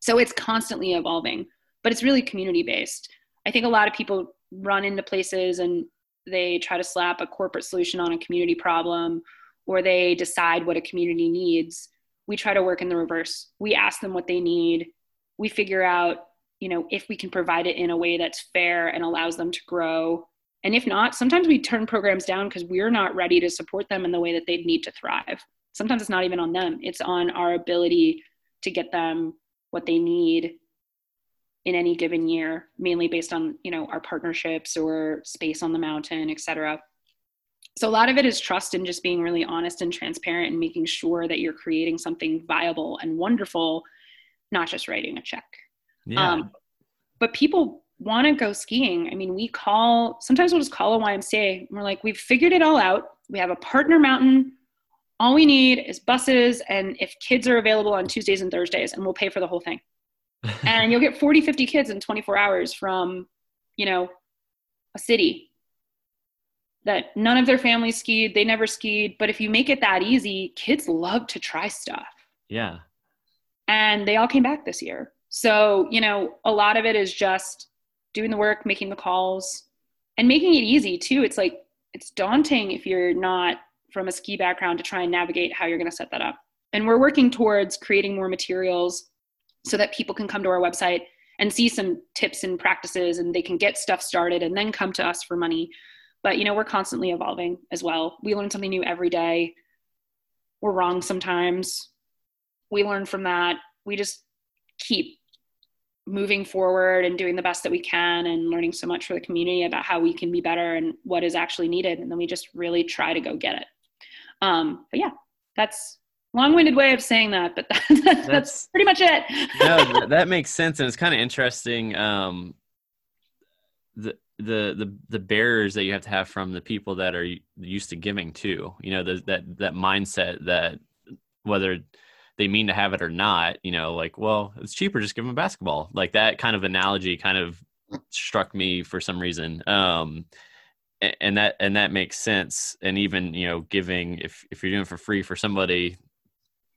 A: So it's constantly evolving, but it's really community based. I think a lot of people run into places and they try to slap a corporate solution on a community problem or they decide what a community needs. We try to work in the reverse. We ask them what they need. We figure out, you know, if we can provide it in a way that's fair and allows them to grow. And if not, sometimes we turn programs down because we're not ready to support them in the way that they need to thrive. Sometimes it's not even on them, it's on our ability to get them what they need in any given year, mainly based on you know our partnerships or space on the mountain, et cetera. So a lot of it is trust and just being really honest and transparent and making sure that you're creating something viable and wonderful, not just writing a check. Yeah. Um, but people want to go skiing. I mean, we call sometimes we'll just call a YMCA. And we're like, we've figured it all out. We have a partner mountain all we need is buses and if kids are available on Tuesdays and Thursdays and we'll pay for the whole thing. and you'll get 40, 50 kids in 24 hours from, you know, a city that none of their families skied, they never skied, but if you make it that easy, kids love to try stuff.
C: Yeah.
A: And they all came back this year. So, you know, a lot of it is just doing the work, making the calls, and making it easy too. It's like it's daunting if you're not from a ski background to try and navigate how you're going to set that up. And we're working towards creating more materials so that people can come to our website and see some tips and practices and they can get stuff started and then come to us for money. but you know we're constantly evolving as well. We learn something new every day. We're wrong sometimes. We learn from that. We just keep moving forward and doing the best that we can and learning so much for the community about how we can be better and what is actually needed. And then we just really try to go get it um, but yeah that's long-winded way of saying that but that, that's, that's, pretty much it.
C: No that makes sense and it's kind of interesting um, the the the the barriers that you have to have from the people that are used to giving too you know the, that that mindset that whether they mean to have it or not you know like well it's cheaper just give them a basketball. Like that kind of analogy kind of struck me for some reason. Um and that and that makes sense and even you know giving if if you're doing it for free for somebody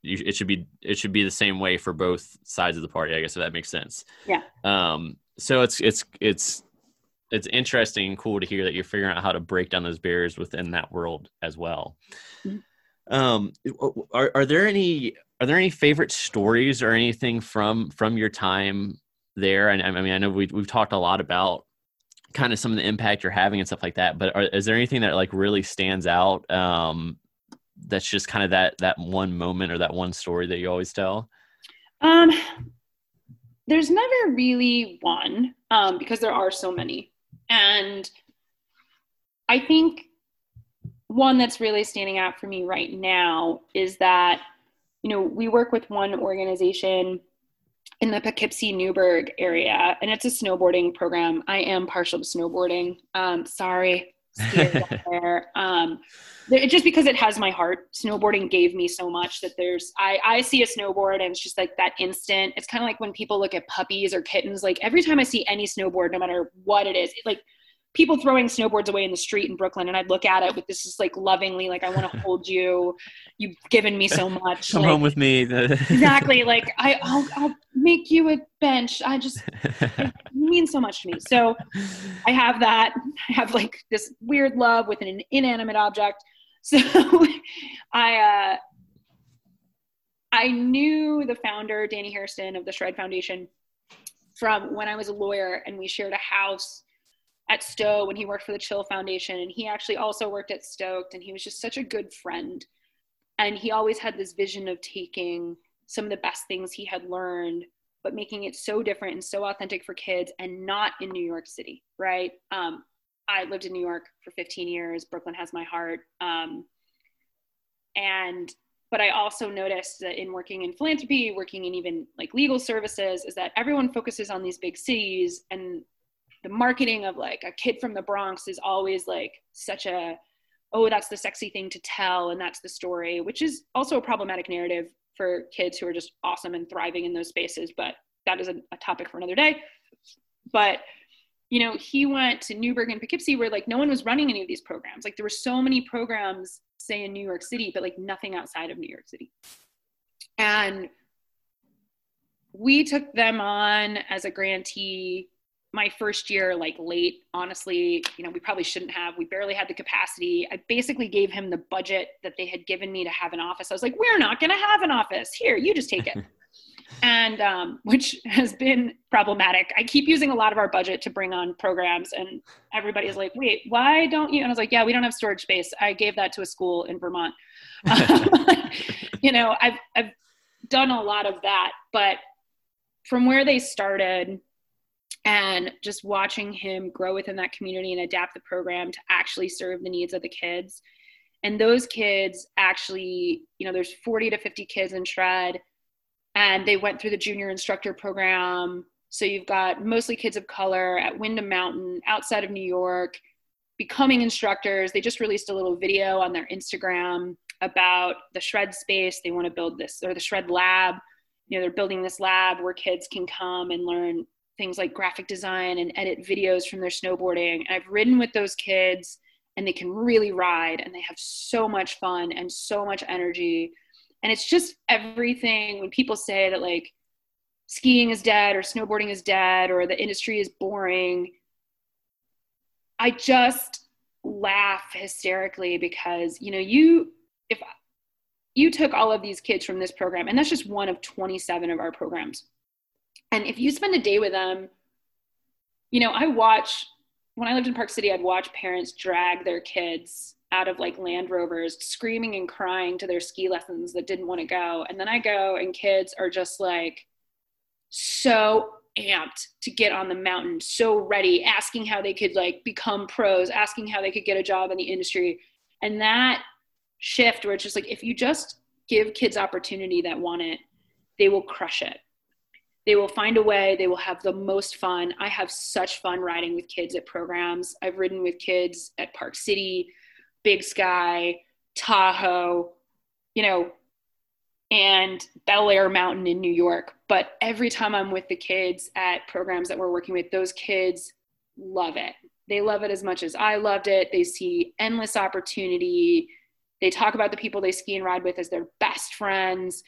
C: you, it should be it should be the same way for both sides of the party i guess if that makes sense
A: yeah
C: um so it's it's it's it's interesting and cool to hear that you're figuring out how to break down those barriers within that world as well. Mm-hmm. Um, are, are there any are there any favorite stories or anything from from your time there? And I mean, I know we we've talked a lot about kind of some of the impact you're having and stuff like that. But are, is there anything that like really stands out? Um, that's just kind of that that one moment or that one story that you always tell.
A: Um, there's never really one um, because there are so many. And I think one that's really standing out for me right now is that, you know, we work with one organization in the Poughkeepsie Newburgh area, and it's a snowboarding program. I am partial to snowboarding. Um, sorry, there. Um, just because it has my heart. Snowboarding gave me so much that there's I I see a snowboard and it's just like that instant. It's kind of like when people look at puppies or kittens. Like every time I see any snowboard, no matter what it is, it, like people throwing snowboards away in the street in Brooklyn, and I'd look at it with this just like lovingly, like I want to hold you. You've given me so much.
C: Come
A: like,
C: home with me.
A: exactly. Like I, I'll, I'll make you a bench. I just it means so much to me. So I have that. I have like this weird love with an inanimate object. So I, uh, I knew the founder, Danny Harrison of the Shred Foundation, from when I was a lawyer, and we shared a house at Stowe when he worked for the Chill Foundation. And he actually also worked at Stoked, and he was just such a good friend. And he always had this vision of taking some of the best things he had learned, but making it so different and so authentic for kids and not in New York City, right? Um, I lived in New York for 15 years. Brooklyn has my heart. Um, and but I also noticed that in working in philanthropy, working in even like legal services, is that everyone focuses on these big cities and the marketing of like a kid from the Bronx is always like such a oh that's the sexy thing to tell and that's the story which is also a problematic narrative for kids who are just awesome and thriving in those spaces but that is a, a topic for another day. But you know he went to newburgh and poughkeepsie where like no one was running any of these programs. Like there were so many programs say in new york city but like nothing outside of new york city. And we took them on as a grantee my first year like late honestly you know we probably shouldn't have. We barely had the capacity. I basically gave him the budget that they had given me to have an office. I was like we're not going to have an office. Here you just take it. And um, which has been problematic. I keep using a lot of our budget to bring on programs and everybody's like wait why don't you? And i was like yeah we don't have storage space. I gave that to a school in vermont. You know i've i've done a lot of that but from where they started and just watching him grow within that community and adapt the program to actually serve the needs of the kids. And those kids actually you know there's 40 to 50 kids in shred and they went through the junior instructor program. So you've got mostly kids of color at windham mountain outside of new york becoming instructors. They just released a little video on their instagram about the shred space. They want to build this or the shred lab. You know they're building this lab where kids can come and learn things like graphic design and edit videos from their snowboarding. And I've ridden with those kids and they can really ride and they have so much fun and so much energy. And it's just everything when people say that like skiing is dead or snowboarding is dead or the industry is boring. I just laugh hysterically because, you know, you, if you took all of these kids from this program, and that's just one of 27 of our programs and if you spend a day with them, you know, I watch when I lived in Park City, I'd watch parents drag their kids out of like Land Rovers, screaming and crying to their ski lessons that didn't want to go. And then I go, and kids are just like so amped to get on the mountain, so ready, asking how they could like become pros, asking how they could get a job in the industry. And that shift where it's just like if you just give kids opportunity that want it, they will crush it they will find a way. They will have the most fun. I have such fun riding with kids at programs. I've ridden with kids at park city big sky tahoe you know and bel Belleayre mountain in new york. But every time i'm with the kids at programs that we're working with those kids love it. They love it as much as i loved it. They see endless opportunity. They talk about the people they ski and ride with as their best friends.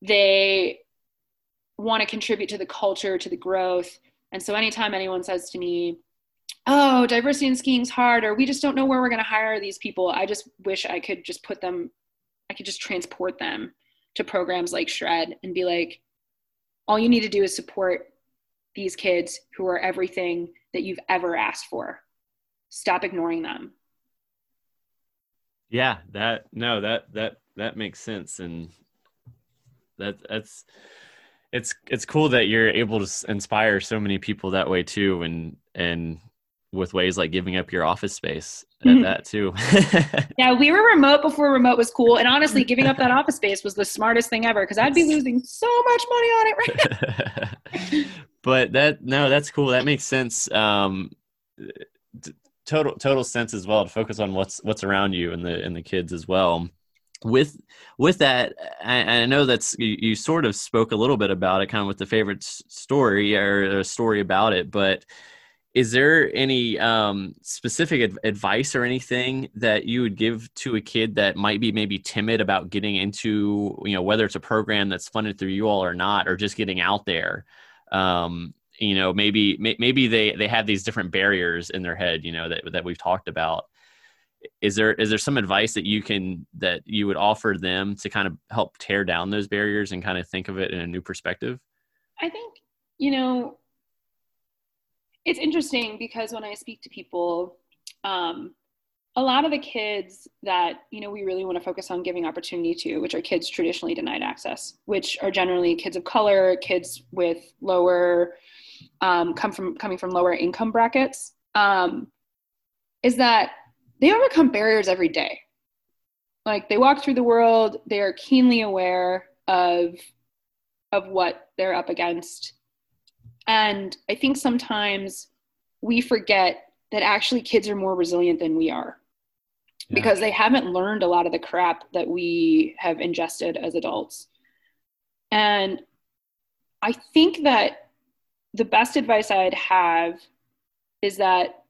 A: They want to contribute to the culture, to the growth. And so anytime anyone says to me, oh, diversity in skiing is hard, or we just don't know where we're going to hire these people, I just wish I could just put them, I could just transport them to programs like Shred and be like, all you need to do is support these kids who are everything that you've ever asked for. Stop ignoring them.
C: Yeah, that no, that that that makes sense and that that's it's it's cool that you're able to inspire so many people that way too and and with ways like giving up your office space and mm-hmm. that too.
A: Yeah we were remote before remote was cool and honestly giving up that office space was the smartest thing ever because i'd be losing so much money on it right
C: now. But that no that's cool that makes sense um total total sense as well to focus on what's what's around you and the and the kids as well with with that I, I, know that's you, you, sort of spoke a little bit about it kind of with the favorite story or a story about it but is there any um, specific ad- advice or anything that you would give to a kid that might be maybe timid about getting into you know whether it's a program that's funded through you all or not or just getting out there? Um, you know maybe maybe they they have these different barriers in their head you know that that we've talked about is there is there some advice that you can that you would offer them to kind of help tear down those barriers and kind of think of it in a new perspective?
A: I think you know it's interesting because when i speak to people um, a lot of the kids that you know we really want to focus on giving opportunity to which are kids traditionally denied access which are generally kids of color kids with lower um, come from coming from lower income brackets um, is that they overcome barriers every day. Like they walk through the world, they are keenly aware of of what they're up against. And I think sometimes we forget that actually kids are more resilient than we are yeah. because they haven't learned a lot of the crap that we have ingested as adults. And I think that the best advice I'd have is that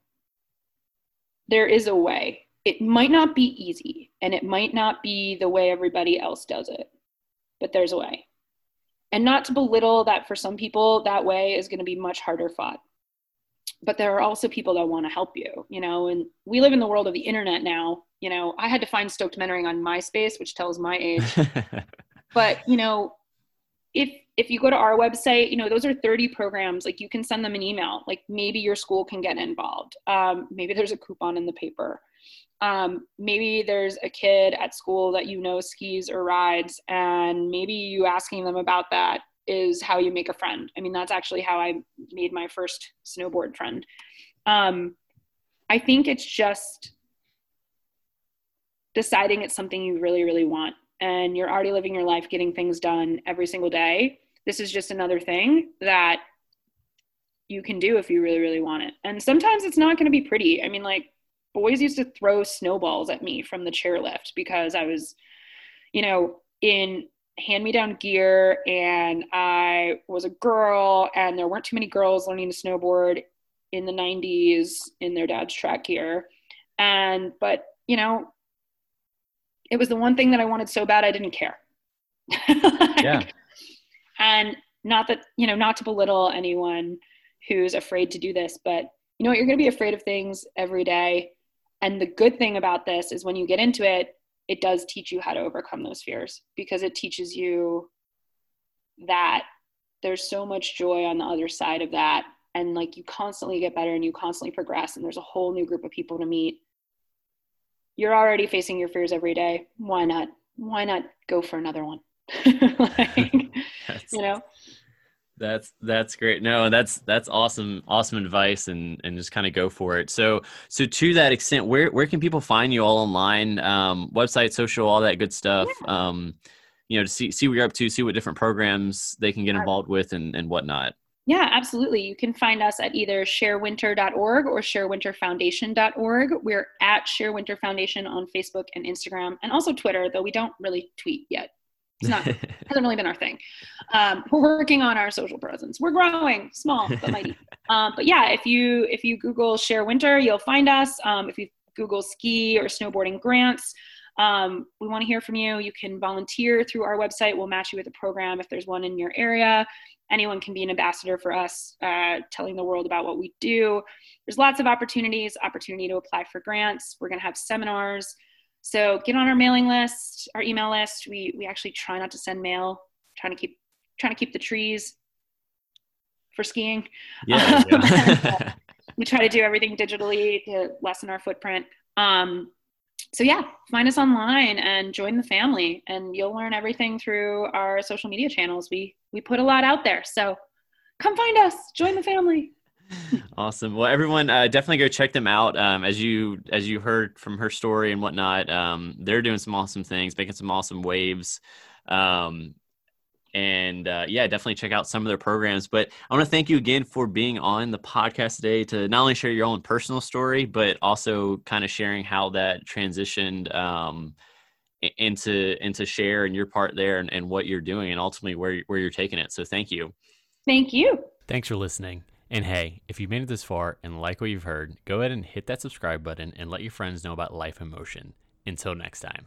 A: there is a way. It might not be easy and it might not be the way everybody else does it, but there's a way. And not to belittle that for some people, that way is going to be much harder fought. But there are also people that want to help you, you know, and we live in the world of the internet now. You know, I had to find Stoked Mentoring on MySpace, which tells my age. but, you know, if if you go to our website, you know, those are 30 programs. Like you can send them an email. Like maybe your school can get involved. Um, maybe there's a coupon in the paper. Um, maybe there's a kid at school that you know skis or rides, and maybe you asking them about that is how you make a friend. I mean, that's actually how I made my first snowboard friend. Um, I think it's just deciding it's something you really, really want and you're already living your life getting things done every single day this is just another thing that you can do if you really really want it and sometimes it's not going to be pretty i mean like boys used to throw snowballs at me from the chairlift because i was you know in hand me down gear and i was a girl and there weren't too many girls learning to snowboard in the 90s in their dad's track gear and but you know it was the one thing that I wanted so bad I didn't care. like, yeah. And not that, you know, not to belittle anyone who's afraid to do this, but you know what, you're going to be afraid of things every day. And the good thing about this is when you get into it, it does teach you how to overcome those fears because it teaches you that there's so much joy on the other side of that. And like you constantly get better and you constantly progress and there's a whole new group of people to meet. You're already facing your fears every day. Why not? Why not go for another one? Like, you know
C: that's that's great. No, that's that's awesome, awesome advice, and and just kind of go for it. So so to that extent, where where can people find you all online? Um, website, social, all that good stuff. Yeah. Um, you know, to see see what you're up to, see what different programs they can get involved with, and and whatnot.
A: Yeah, absolutely. You can find us at either sharewinter.org or sharewinterfoundation.org. We're at Share Winter Foundation on Facebook and Instagram, and also Twitter, though we don't really tweet yet. It's not hasn't really been our thing. Um, we're working on our social presence. We're growing, small but mighty. Um, but yeah, if you if you Google Share Winter, you'll find us. Um, if you Google ski or snowboarding grants, um, we want to hear from you. You can volunteer through our website. We'll match you with a program if there's one in your area. Anyone can be an ambassador for us, uh, telling the world about what we do. There's lots of opportunities. Opportunity to apply for grants. We're going to have seminars. So get on our mailing list, our email list. We we actually try not to send mail, trying to keep trying to keep the trees for skiing. Yeah. yeah. we try to do everything digitally to lessen our footprint. Um, so yeah, find us online and join the family, and you'll learn everything through our social media channels. We we put a lot out there, so come find us, join the family
C: awesome. Well, everyone, uh, definitely go check them out. Um, as you as you heard from her story and whatnot, um, they're doing some awesome things, making some awesome waves. Um, and uh, yeah, definitely check out some of their programs. But I want to thank you again for being on the podcast today to not only share your own personal story, but also kind of sharing how that transitioned um, into into share and your part there and, and what you're doing and ultimately where where you're taking it. So thank you.
A: Thank you.
C: Thanks for listening. And hey, if you've made it this far and like what you've heard, go ahead and hit that subscribe button and let your friends know about Life in Motion. Until next time.